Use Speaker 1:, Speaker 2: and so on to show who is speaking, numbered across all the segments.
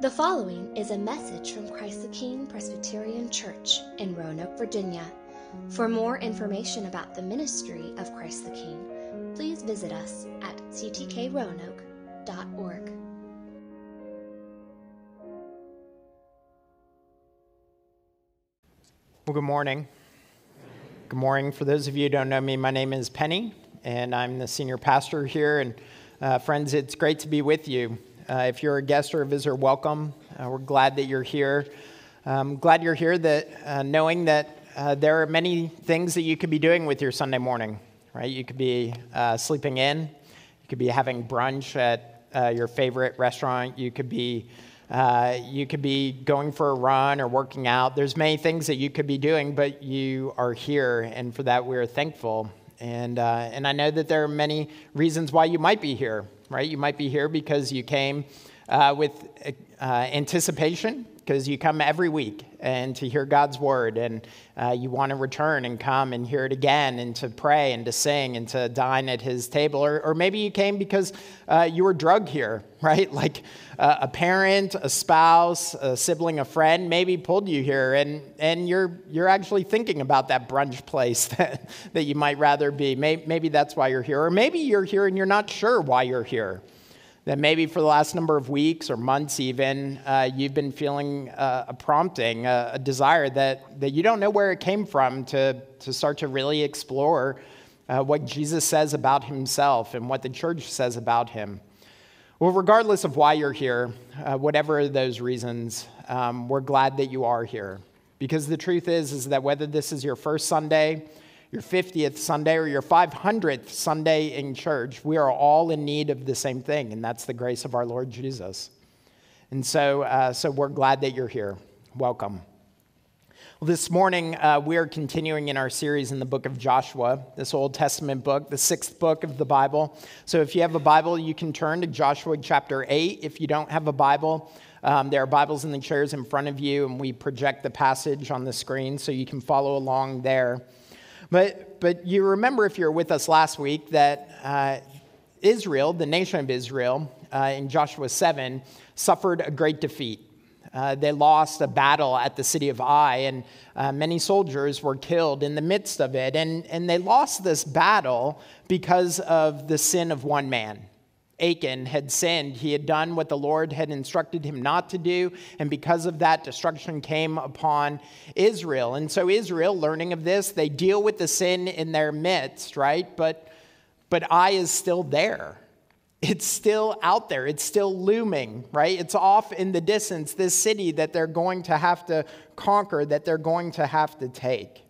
Speaker 1: The following is a message from Christ the King Presbyterian Church in Roanoke, Virginia. For more information about the ministry of Christ the King, please visit us at ctkroanoke.org.
Speaker 2: Well, good morning. Good morning. For those of you who don't know me, my name is Penny, and I'm the senior pastor here. And uh, friends, it's great to be with you. Uh, if you're a guest or a visitor, welcome. Uh, we're glad that you're here. I'm glad you're here that uh, knowing that uh, there are many things that you could be doing with your Sunday morning, right? You could be uh, sleeping in, you could be having brunch at uh, your favorite restaurant, you could be you could be going for a run or working out. There's many things that you could be doing, but you are here, and for that we're thankful. And, and I know that there are many reasons why you might be here right? You might be here because you came uh, with uh, anticipation, because you come every week and to hear God's word, and uh, you want to return and come and hear it again, and to pray and to sing and to dine at His table. Or, or maybe you came because uh, you were drugged here, right? Like uh, a parent, a spouse, a sibling, a friend maybe pulled you here, and, and you're, you're actually thinking about that brunch place that, that you might rather be. Maybe, maybe that's why you're here. Or maybe you're here and you're not sure why you're here that maybe for the last number of weeks or months even uh, you've been feeling uh, a prompting a, a, desire that, that you don't know where it came from to, to start to really explore uh, what jesus says about himself and what the church says about him. Well regardless of why you're here uh, whatever those reasons um, we're glad that you are here. Because the truth is is that whether this is your first sunday your 50th Sunday or your 500th Sunday in church, we are all in need of the same thing, and that's the grace of our Lord Jesus. And so, uh, so we're glad that you're here. Welcome. Well, this morning, uh, we are continuing in our series in the book of Joshua, this Old Testament book, the sixth book of the Bible. So if you have a Bible, you can turn to Joshua chapter 8. If you don't have a Bible, um, there are Bibles in the chairs in front of you, and we project the passage on the screen so you can follow along there. But, but you remember, if you were with us last week, that uh, Israel, the nation of Israel, uh, in Joshua 7, suffered a great defeat. Uh, they lost a battle at the city of Ai, and uh, many soldiers were killed in the midst of it. And, and they lost this battle because of the sin of one man. Achan had sinned. He had done what the Lord had instructed him not to do, and because of that, destruction came upon Israel. And so, Israel, learning of this, they deal with the sin in their midst, right? But, but Ai is still there. It's still out there. It's still looming, right? It's off in the distance, this city that they're going to have to conquer, that they're going to have to take.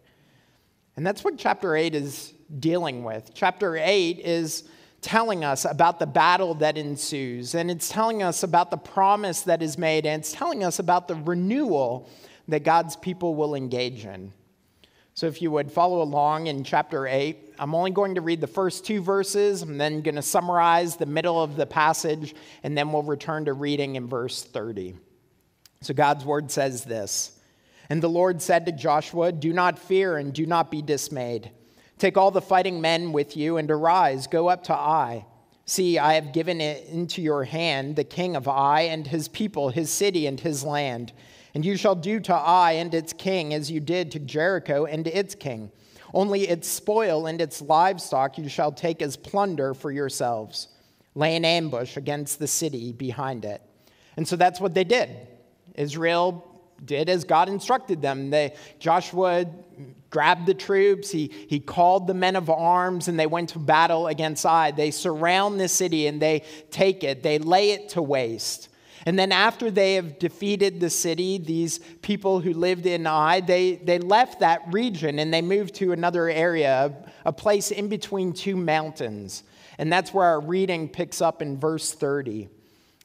Speaker 2: And that's what chapter 8 is dealing with. Chapter 8 is telling us about the battle that ensues, and it's telling us about the promise that is made, and it's telling us about the renewal that God's people will engage in. So, if you would follow along in chapter 8, I'm only going to read the first two verses. I'm then going to summarize the middle of the passage, and then we'll return to reading in verse 30. So, God's word says this And the Lord said to Joshua, Do not fear and do not be dismayed. Take all the fighting men with you and arise, go up to Ai. See, I have given it into your hand the king of Ai and his people, his city and his land. And you shall do to Ai and its king as you did to Jericho and its king. Only its spoil and its livestock you shall take as plunder for yourselves. Lay an ambush against the city behind it. And so that's what they did. Israel did as God instructed them. They, Joshua grabbed the troops, he, he called the men of arms, and they went to battle against Ai. They surround the city and they take it, they lay it to waste. And then, after they have defeated the city, these people who lived in Ai, they, they left that region and they moved to another area, a place in between two mountains. And that's where our reading picks up in verse 30.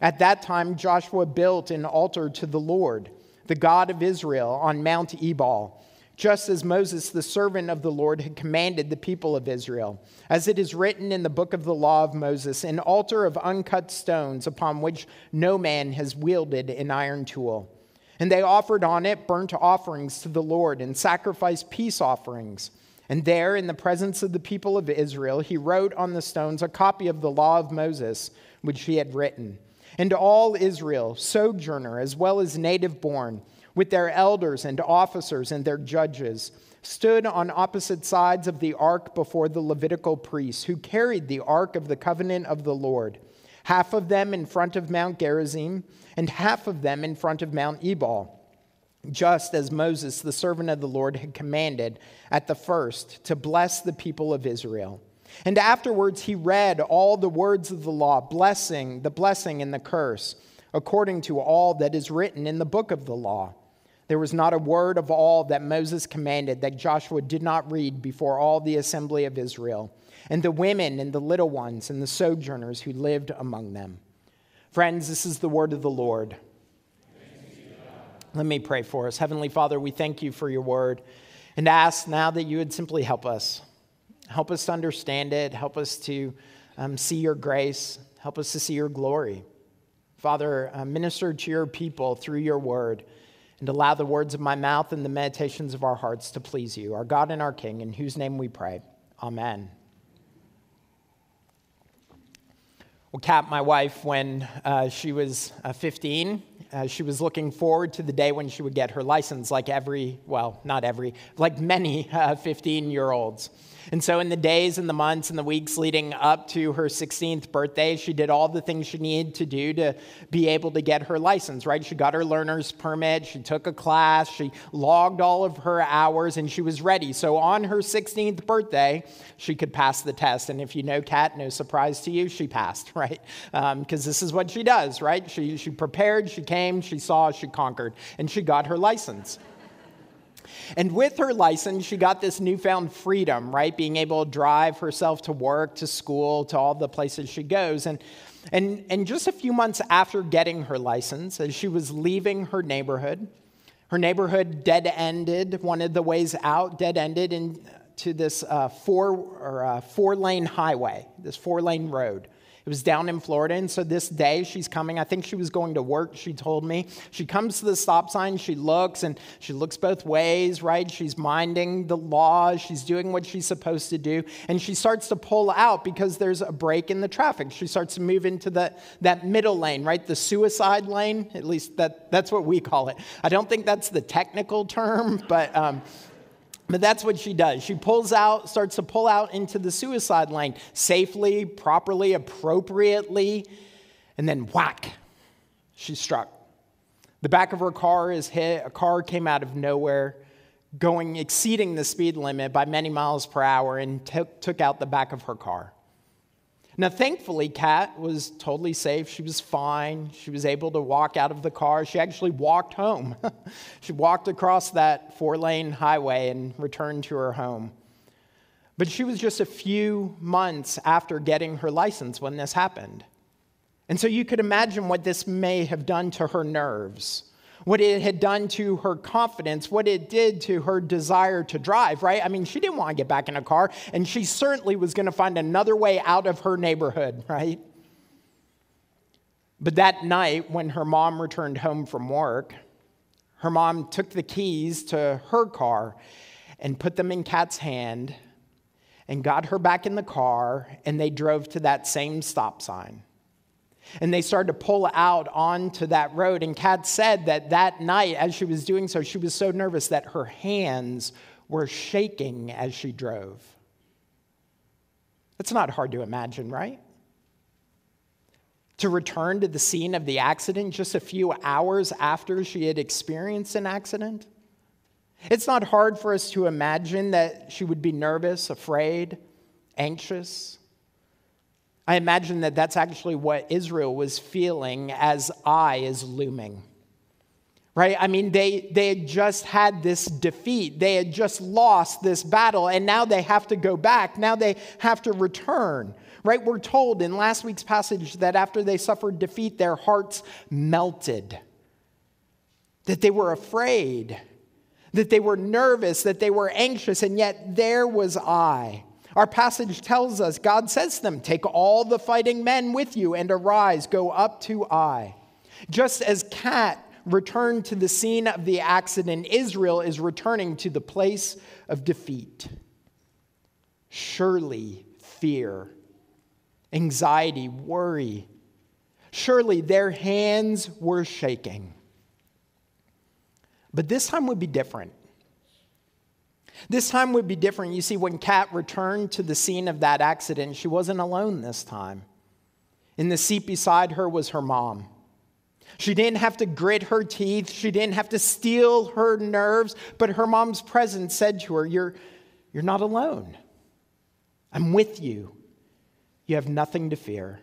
Speaker 2: At that time, Joshua built an altar to the Lord, the God of Israel, on Mount Ebal just as Moses, the servant of the Lord, had commanded the people of Israel. As it is written in the book of the law of Moses, an altar of uncut stones upon which no man has wielded an iron tool. And they offered on it burnt offerings to the Lord and sacrificed peace offerings. And there, in the presence of the people of Israel, he wrote on the stones a copy of the law of Moses, which he had written. And all Israel, sojourner as well as native born, with their elders and officers and their judges, stood on opposite sides of the ark before the Levitical priests, who carried the ark of the covenant of the Lord, half of them in front of Mount Gerizim, and half of them in front of Mount Ebal, just as Moses, the servant of the Lord, had commanded at the first to bless the people of Israel. And afterwards he read all the words of the law, blessing the blessing and the curse, according to all that is written in the book of the law. There was not a word of all that Moses commanded that Joshua did not read before all the assembly of Israel, and the women and the little ones and the sojourners who lived among them. Friends, this is the word of the Lord. Let me pray for us. Heavenly Father, we thank you for your word and ask now that you would simply help us. Help us to understand it. Help us to um, see your grace. Help us to see your glory. Father, uh, minister to your people through your word and allow the words of my mouth and the meditations of our hearts to please you, our God and our King, in whose name we pray. Amen. Well, Kat, my wife, when uh, she was uh, 15, uh, she was looking forward to the day when she would get her license, like every, well, not every, like many uh, 15 year olds. And so, in the days and the months and the weeks leading up to her 16th birthday, she did all the things she needed to do to be able to get her license, right? She got her learner's permit, she took a class, she logged all of her hours, and she was ready. So, on her 16th birthday, she could pass the test. And if you know Kat, no surprise to you, she passed, right? Because um, this is what she does, right? She, she prepared, she came, she saw, she conquered, and she got her license. And with her license, she got this newfound freedom, right? Being able to drive herself to work, to school, to all the places she goes. And, and, and just a few months after getting her license, as she was leaving her neighborhood, her neighborhood dead ended, one of the ways out dead ended into this uh, four, or, uh, four lane highway, this four lane road. It was down in Florida. And so this day she's coming. I think she was going to work, she told me. She comes to the stop sign, she looks, and she looks both ways, right? She's minding the law, she's doing what she's supposed to do. And she starts to pull out because there's a break in the traffic. She starts to move into the, that middle lane, right? The suicide lane. At least that, that's what we call it. I don't think that's the technical term, but. Um, but that's what she does. She pulls out, starts to pull out into the suicide lane safely, properly, appropriately, and then whack, she's struck. The back of her car is hit. A car came out of nowhere, going exceeding the speed limit by many miles per hour, and t- took out the back of her car. Now, thankfully, Kat was totally safe. She was fine. She was able to walk out of the car. She actually walked home. she walked across that four lane highway and returned to her home. But she was just a few months after getting her license when this happened. And so you could imagine what this may have done to her nerves what it had done to her confidence, what it did to her desire to drive, right? I mean, she didn't want to get back in a car, and she certainly was going to find another way out of her neighborhood, right? But that night, when her mom returned home from work, her mom took the keys to her car and put them in Kat's hand and got her back in the car, and they drove to that same stop sign. And they started to pull out onto that road. And Kat said that that night, as she was doing so, she was so nervous that her hands were shaking as she drove. That's not hard to imagine, right? To return to the scene of the accident just a few hours after she had experienced an accident. It's not hard for us to imagine that she would be nervous, afraid, anxious. I imagine that that's actually what Israel was feeling as Ai is looming. Right? I mean, they, they had just had this defeat. They had just lost this battle, and now they have to go back. Now they have to return. Right? We're told in last week's passage that after they suffered defeat, their hearts melted, that they were afraid, that they were nervous, that they were anxious, and yet there was Ai our passage tells us God says to them, Take all the fighting men with you and arise, go up to Ai. Just as Kat returned to the scene of the accident, Israel is returning to the place of defeat. Surely fear, anxiety, worry, Surely their hands were shaking. But this time would be different. This time would be different. You see, when Kat returned to the scene of that accident, she wasn't alone this time. In the seat beside her was her mom. She didn't have to grit her teeth, she didn't have to steel her nerves, but her mom's presence said to her, You're, you're not alone. I'm with you. You have nothing to fear.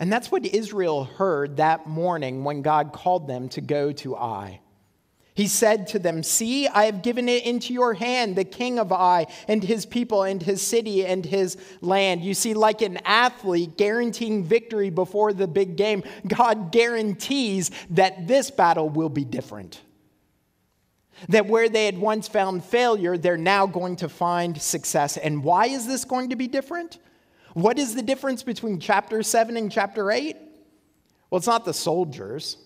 Speaker 2: And that's what Israel heard that morning when God called them to go to Ai. He said to them, See, I have given it into your hand, the king of Ai, and his people, and his city, and his land. You see, like an athlete guaranteeing victory before the big game, God guarantees that this battle will be different. That where they had once found failure, they're now going to find success. And why is this going to be different? What is the difference between chapter 7 and chapter 8? Well, it's not the soldiers.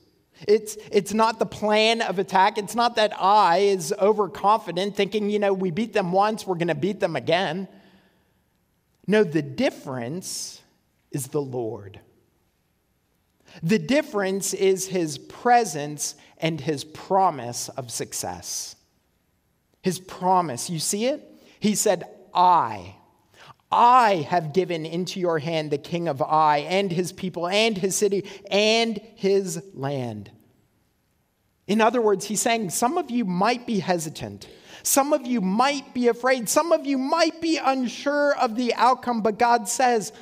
Speaker 2: It's, it's not the plan of attack. It's not that Ai is overconfident, thinking, you know, we beat them once, we're going to beat them again. No, the difference is the Lord. The difference is his presence and his promise of success. His promise, you see it? He said, I, I have given into your hand the king of Ai and his people and his city and his land. In other words, he's saying some of you might be hesitant. Some of you might be afraid. Some of you might be unsure of the outcome, but God says,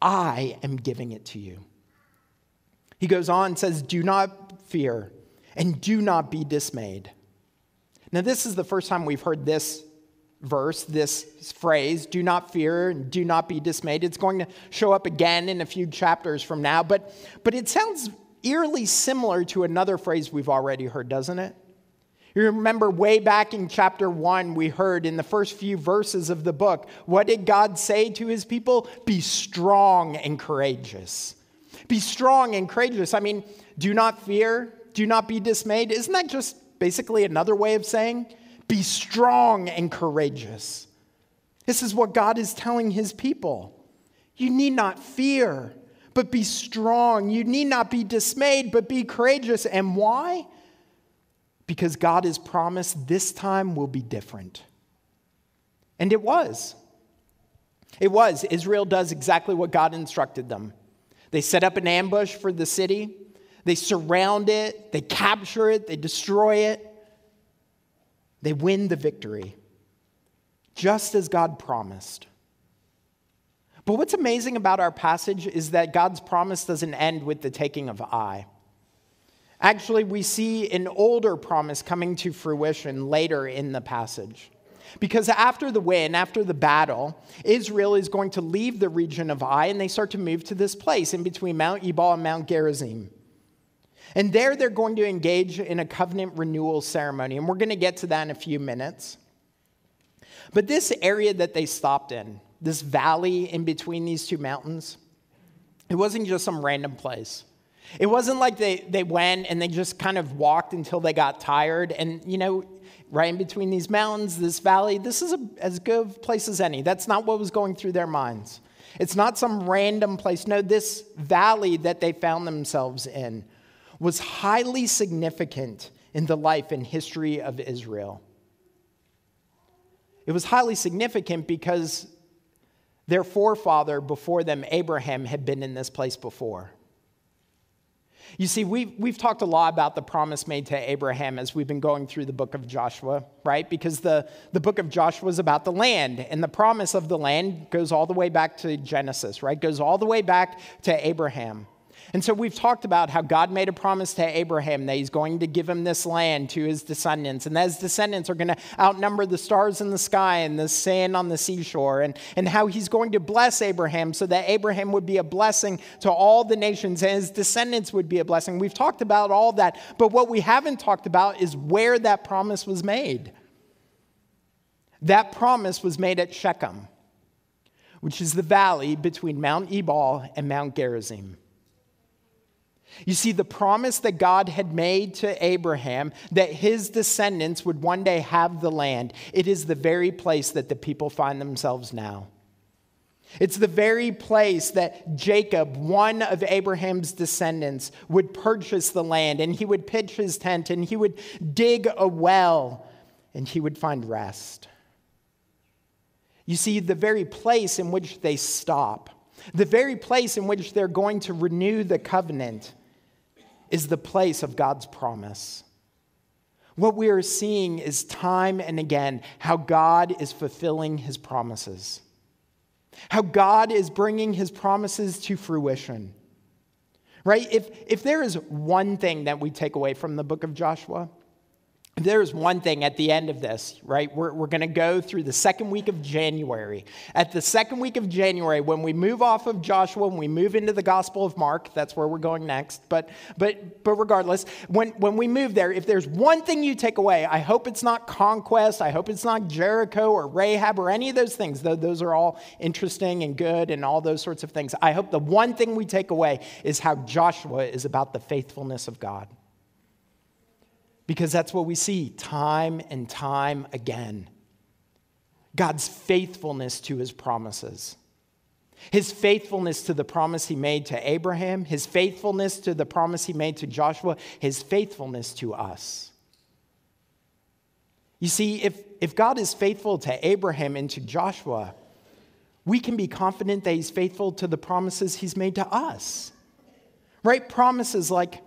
Speaker 2: I am giving it to you. He goes on and says, Do not fear and do not be dismayed. Now, this is the first time we've heard this verse, this phrase, do not fear and do not be dismayed. It's going to show up again in a few chapters from now, but, but it sounds eerily similar to another phrase we've already heard, doesn't it? You remember way back in chapter one, we heard in the first few verses of the book, what did God say to his people? Be strong and courageous. Be strong and courageous. I mean, do not fear, do not be dismayed. Isn't that just basically another way of saying be strong and courageous? This is what God is telling his people. You need not fear, but be strong. You need not be dismayed, but be courageous. And why? Because God has promised this time will be different. And it was. It was. Israel does exactly what God instructed them. They set up an ambush for the city, they surround it, they capture it, they destroy it, they win the victory, just as God promised. But what's amazing about our passage is that God's promise doesn't end with the taking of Ai. Actually, we see an older promise coming to fruition later in the passage. Because after the win, after the battle, Israel is going to leave the region of Ai and they start to move to this place in between Mount Ebal and Mount Gerizim. And there they're going to engage in a covenant renewal ceremony. And we're going to get to that in a few minutes. But this area that they stopped in, this valley in between these two mountains, it wasn't just some random place. It wasn't like they, they went and they just kind of walked until they got tired. And, you know, right in between these mountains, this valley, this is a, as good a place as any. That's not what was going through their minds. It's not some random place. No, this valley that they found themselves in was highly significant in the life and history of Israel. It was highly significant because their forefather before them, Abraham, had been in this place before. You see, we've, we've talked a lot about the promise made to Abraham as we've been going through the book of Joshua, right? Because the, the book of Joshua is about the land, and the promise of the land goes all the way back to Genesis, right? Goes all the way back to Abraham. And so we've talked about how God made a promise to Abraham that he's going to give him this land to his descendants, and that his descendants are going to outnumber the stars in the sky and the sand on the seashore, and, and how he's going to bless Abraham so that Abraham would be a blessing to all the nations and his descendants would be a blessing. We've talked about all that, but what we haven't talked about is where that promise was made. That promise was made at Shechem, which is the valley between Mount Ebal and Mount Gerizim. You see, the promise that God had made to Abraham that his descendants would one day have the land, it is the very place that the people find themselves now. It's the very place that Jacob, one of Abraham's descendants, would purchase the land and he would pitch his tent and he would dig a well and he would find rest. You see, the very place in which they stop, the very place in which they're going to renew the covenant, is the place of God's promise. What we are seeing is time and again how God is fulfilling his promises, how God is bringing his promises to fruition. Right? If, if there is one thing that we take away from the book of Joshua, there's one thing at the end of this, right? We're, we're going to go through the second week of January. At the second week of January, when we move off of Joshua and we move into the Gospel of Mark, that's where we're going next. But, but, but regardless, when, when we move there, if there's one thing you take away, I hope it's not conquest. I hope it's not Jericho or Rahab or any of those things, though those are all interesting and good and all those sorts of things. I hope the one thing we take away is how Joshua is about the faithfulness of God because that's what we see time and time again God's faithfulness to his promises. His faithfulness to the promise he made to Abraham, his faithfulness to the promise he made to Joshua, his faithfulness to us. You see, if, if God is faithful to Abraham and to Joshua, we can be confident that he's faithful to the promises he's made to us. Right? Promises like,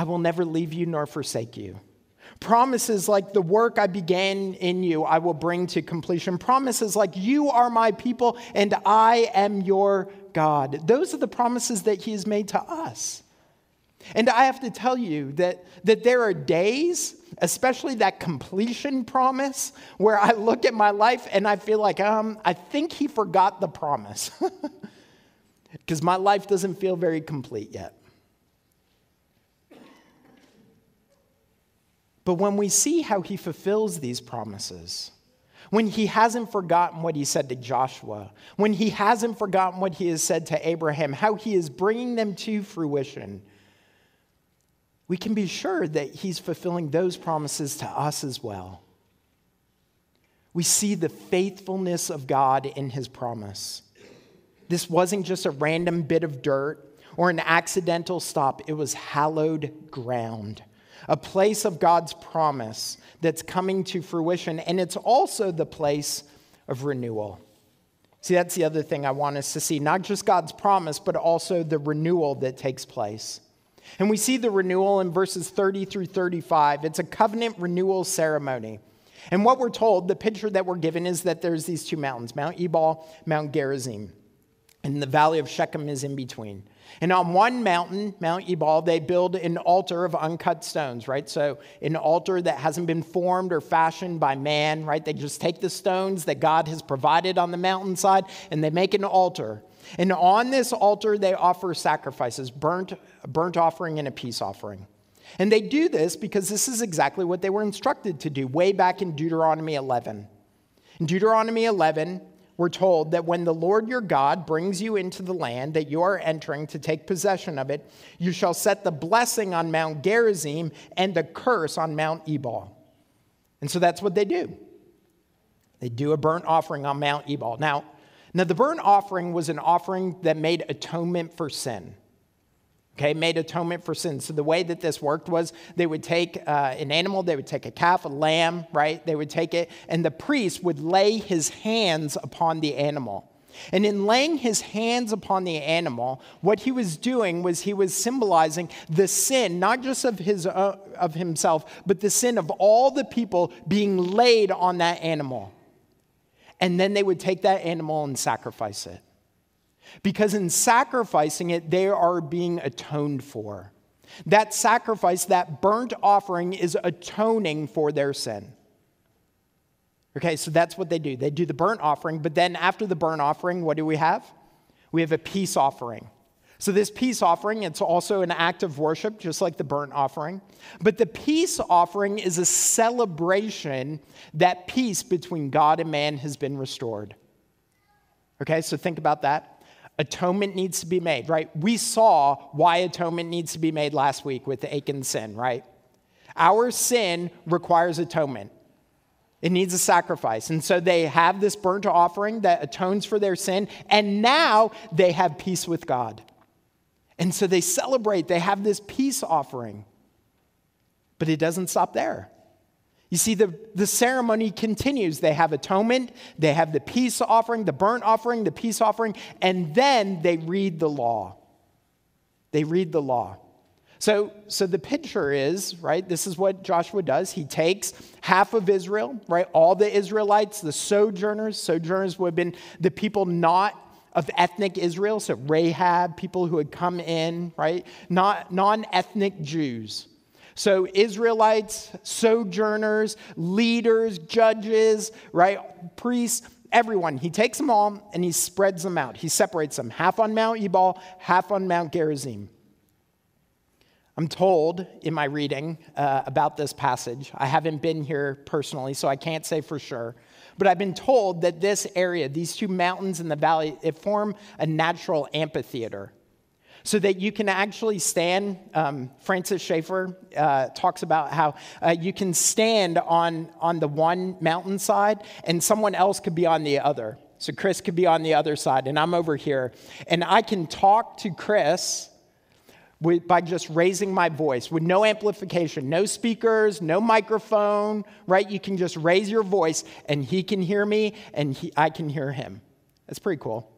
Speaker 2: I will never leave you nor forsake you. Promises like the work I began in you, I will bring to completion. Promises like you are my people and I am your God. Those are the promises that he has made to us. And I have to tell you that, that there are days, especially that completion promise, where I look at my life and I feel like, um, I think he forgot the promise. Because my life doesn't feel very complete yet. But when we see how he fulfills these promises, when he hasn't forgotten what he said to Joshua, when he hasn't forgotten what he has said to Abraham, how he is bringing them to fruition, we can be sure that he's fulfilling those promises to us as well. We see the faithfulness of God in his promise. This wasn't just a random bit of dirt or an accidental stop, it was hallowed ground a place of God's promise that's coming to fruition, and it's also the place of renewal. See, that's the other thing I want us to see not just God's promise, but also the renewal that takes place. And we see the renewal in verses 30 through 35. It's a covenant renewal ceremony. And what we're told, the picture that we're given is that there's these two mountains, Mount Ebal, Mount Gerizim, and the valley of Shechem is in between. And on one mountain, Mount Ebal, they build an altar of uncut stones, right? So, an altar that hasn't been formed or fashioned by man, right? They just take the stones that God has provided on the mountainside and they make an altar. And on this altar, they offer sacrifices burnt, burnt offering and a peace offering. And they do this because this is exactly what they were instructed to do way back in Deuteronomy 11. In Deuteronomy 11, we're told that when the Lord your God brings you into the land that you are entering to take possession of it, you shall set the blessing on Mount Gerizim and the curse on Mount Ebal. And so that's what they do. They do a burnt offering on Mount Ebal. Now, now the burnt offering was an offering that made atonement for sin okay, made atonement for sin. So the way that this worked was they would take uh, an animal, they would take a calf, a lamb, right? They would take it, and the priest would lay his hands upon the animal. And in laying his hands upon the animal, what he was doing was he was symbolizing the sin, not just of, his, uh, of himself, but the sin of all the people being laid on that animal. And then they would take that animal and sacrifice it. Because in sacrificing it, they are being atoned for. That sacrifice, that burnt offering, is atoning for their sin. Okay, so that's what they do. They do the burnt offering, but then after the burnt offering, what do we have? We have a peace offering. So, this peace offering, it's also an act of worship, just like the burnt offering. But the peace offering is a celebration that peace between God and man has been restored. Okay, so think about that atonement needs to be made, right? We saw why atonement needs to be made last week with the Achan sin, right? Our sin requires atonement. It needs a sacrifice. And so they have this burnt offering that atones for their sin, and now they have peace with God. And so they celebrate, they have this peace offering. But it doesn't stop there. You see, the, the ceremony continues. They have atonement, they have the peace offering, the burnt offering, the peace offering, and then they read the law. They read the law. So, so the picture is, right, this is what Joshua does. He takes half of Israel, right, all the Israelites, the sojourners. Sojourners would have been the people not of ethnic Israel, so Rahab, people who had come in, right, not non ethnic Jews. So, Israelites, sojourners, leaders, judges, right, priests, everyone. He takes them all and he spreads them out. He separates them half on Mount Ebal, half on Mount Gerizim. I'm told in my reading uh, about this passage, I haven't been here personally, so I can't say for sure, but I've been told that this area, these two mountains in the valley, it form a natural amphitheater. So that you can actually stand, um, Francis Schaeffer uh, talks about how uh, you can stand on, on the one mountainside and someone else could be on the other. So Chris could be on the other side and I'm over here. And I can talk to Chris with, by just raising my voice with no amplification, no speakers, no microphone, right? You can just raise your voice and he can hear me and he, I can hear him. That's pretty cool.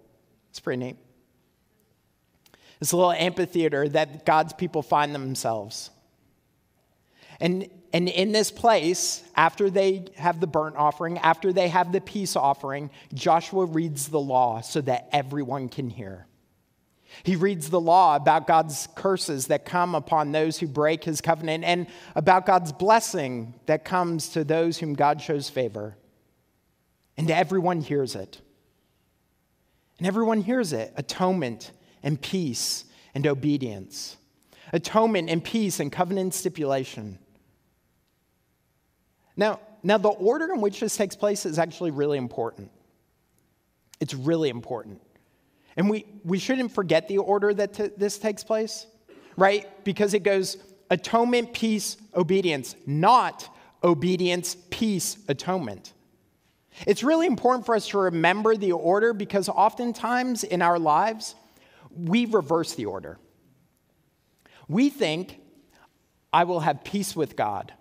Speaker 2: It's pretty neat. A little amphitheater that God's people find themselves. And, and in this place, after they have the burnt offering, after they have the peace offering, Joshua reads the law so that everyone can hear. He reads the law about God's curses that come upon those who break his covenant and about God's blessing that comes to those whom God shows favor. And everyone hears it. And everyone hears it atonement and peace and obedience, atonement and peace and covenant stipulation. Now, now, the order in which this takes place is actually really important. It's really important. And we, we shouldn't forget the order that t- this takes place, right? Because it goes atonement, peace, obedience, not obedience, peace, atonement. It's really important for us to remember the order because oftentimes in our lives, we reverse the order. We think, I will have peace with God.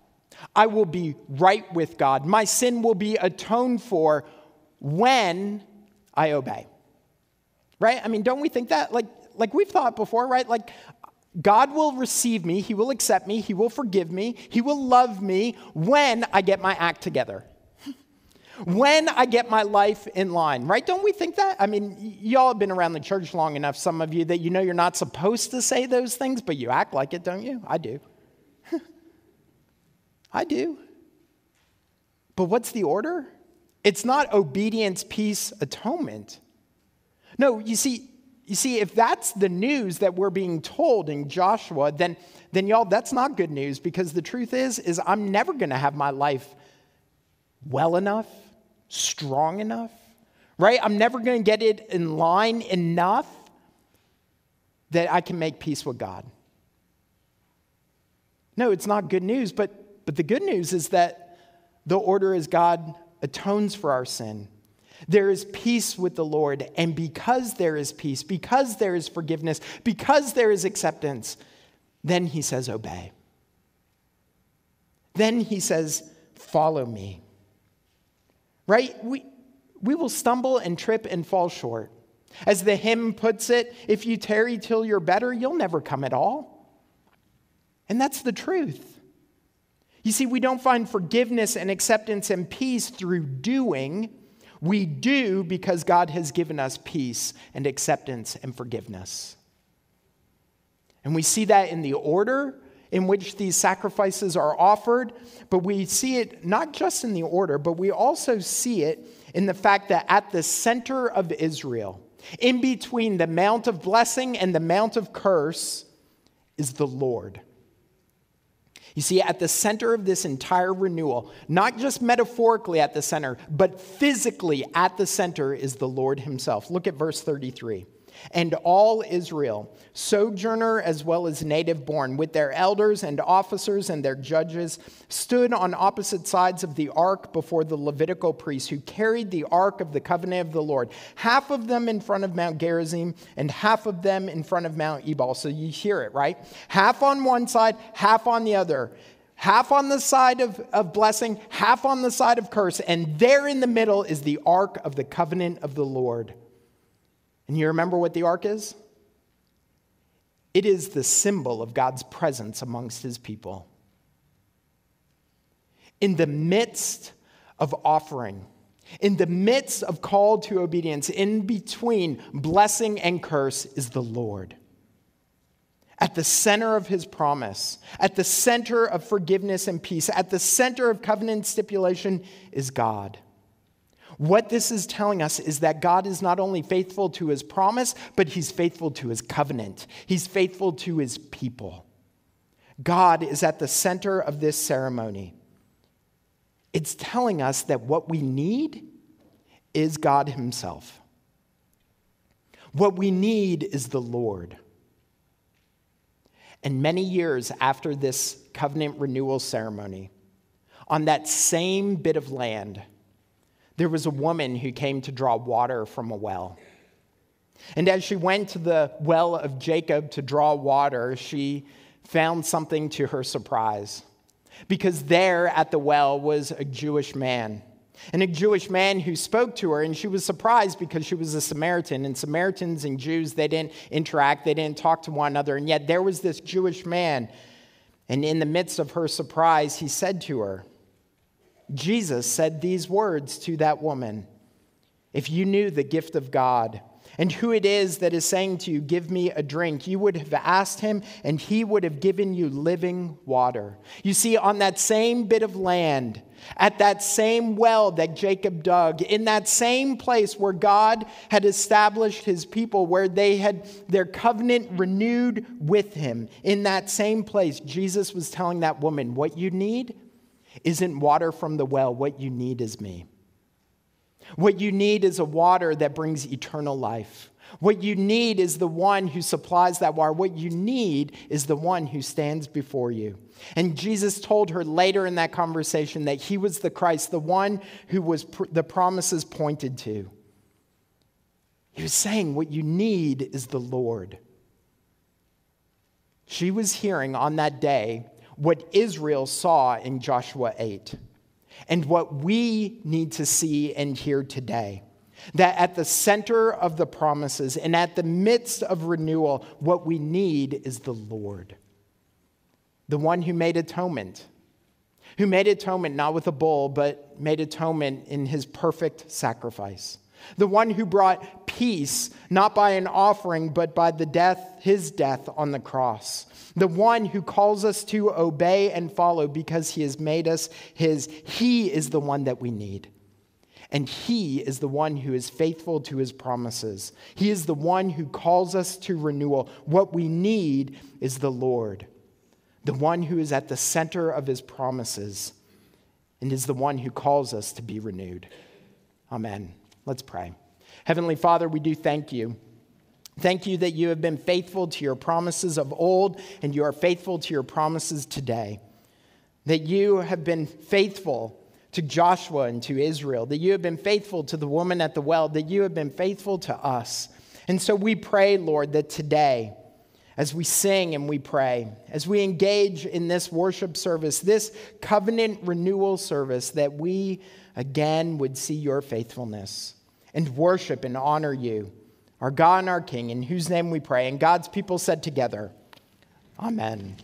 Speaker 2: I will be right with God. My sin will be atoned for when I obey right? I mean, don't we think that? Like, like we've thought before, right? Like, God will receive me, He will accept me, He will forgive me, He will love me when I get my act together. When I get my life in line, right? Don't we think that? I mean, y'all have been around the church long enough, some of you, that you know you're not supposed to say those things, but you act like it, don't you? I do. I do. But what's the order? It's not obedience, peace, atonement. No, you see, you see, if that's the news that we're being told in Joshua, then, then y'all, that's not good news because the truth is, is I'm never going to have my life well enough, strong enough, right? I'm never going to get it in line enough that I can make peace with God. No, it's not good news, but, but the good news is that the order is God atones for our sin. There is peace with the Lord. And because there is peace, because there is forgiveness, because there is acceptance, then he says, Obey. Then he says, Follow me. Right? We, we will stumble and trip and fall short. As the hymn puts it, if you tarry till you're better, you'll never come at all. And that's the truth. You see, we don't find forgiveness and acceptance and peace through doing we do because God has given us peace and acceptance and forgiveness. And we see that in the order in which these sacrifices are offered, but we see it not just in the order, but we also see it in the fact that at the center of Israel, in between the mount of blessing and the mount of curse, is the Lord. You see, at the center of this entire renewal, not just metaphorically at the center, but physically at the center is the Lord Himself. Look at verse 33. And all Israel, sojourner as well as native born, with their elders and officers and their judges, stood on opposite sides of the ark before the Levitical priests who carried the ark of the covenant of the Lord, half of them in front of Mount Gerizim and half of them in front of Mount Ebal. So you hear it, right? Half on one side, half on the other half on the side of, of blessing, half on the side of curse, and there in the middle is the ark of the covenant of the Lord. And you remember what the ark is? It is the symbol of God's presence amongst his people. In the midst of offering, in the midst of call to obedience, in between blessing and curse, is the Lord at the center of his promise, at the center of forgiveness and peace, at the center of covenant stipulation is God. What this is telling us is that God is not only faithful to his promise, but he's faithful to his covenant. He's faithful to his people. God is at the center of this ceremony. It's telling us that what we need is God himself. What we need is the Lord. And many years after this covenant renewal ceremony, on that same bit of land, there was a woman who came to draw water from a well. And as she went to the well of Jacob to draw water, she found something to her surprise. Because there at the well was a Jewish man and a Jewish man who spoke to her, and she was surprised because she was a Samaritan. And Samaritans and Jews, they didn't interact, they didn't talk to one another. And yet there was this Jewish man. And in the midst of her surprise, he said to her, Jesus said these words to that woman If you knew the gift of God, and who it is that is saying to you, Give me a drink, you would have asked him, and he would have given you living water. You see, on that same bit of land, at that same well that Jacob dug, in that same place where God had established his people, where they had their covenant renewed with him, in that same place, Jesus was telling that woman, What you need isn't water from the well, what you need is me. What you need is a water that brings eternal life. What you need is the one who supplies that water. What you need is the one who stands before you. And Jesus told her later in that conversation that he was the Christ, the one who was pr- the promises pointed to. He was saying, What you need is the Lord. She was hearing on that day what Israel saw in Joshua 8 and what we need to see and hear today. That at the center of the promises and at the midst of renewal, what we need is the Lord, the one who made atonement, who made atonement not with a bull, but made atonement in his perfect sacrifice. The one who brought peace, not by an offering, but by the death, his death on the cross the one who calls us to obey and follow because he has made us his. He is the one that we need. And he is the one who is faithful to his promises. He is the one who calls us to renewal. What we need is the Lord, the one who is at the center of his promises and is the one who calls us to be renewed. Amen. Let's pray. Heavenly Father, we do thank you. Thank you that you have been faithful to your promises of old and you are faithful to your promises today. That you have been faithful to Joshua and to Israel, that you have been faithful to the woman at the well, that you have been faithful to us. And so we pray, Lord, that today, as we sing and we pray, as we engage in this worship service, this covenant renewal service, that we again would see your faithfulness and worship and honor you our God and our King, in whose name we pray. And God's people said together, Amen.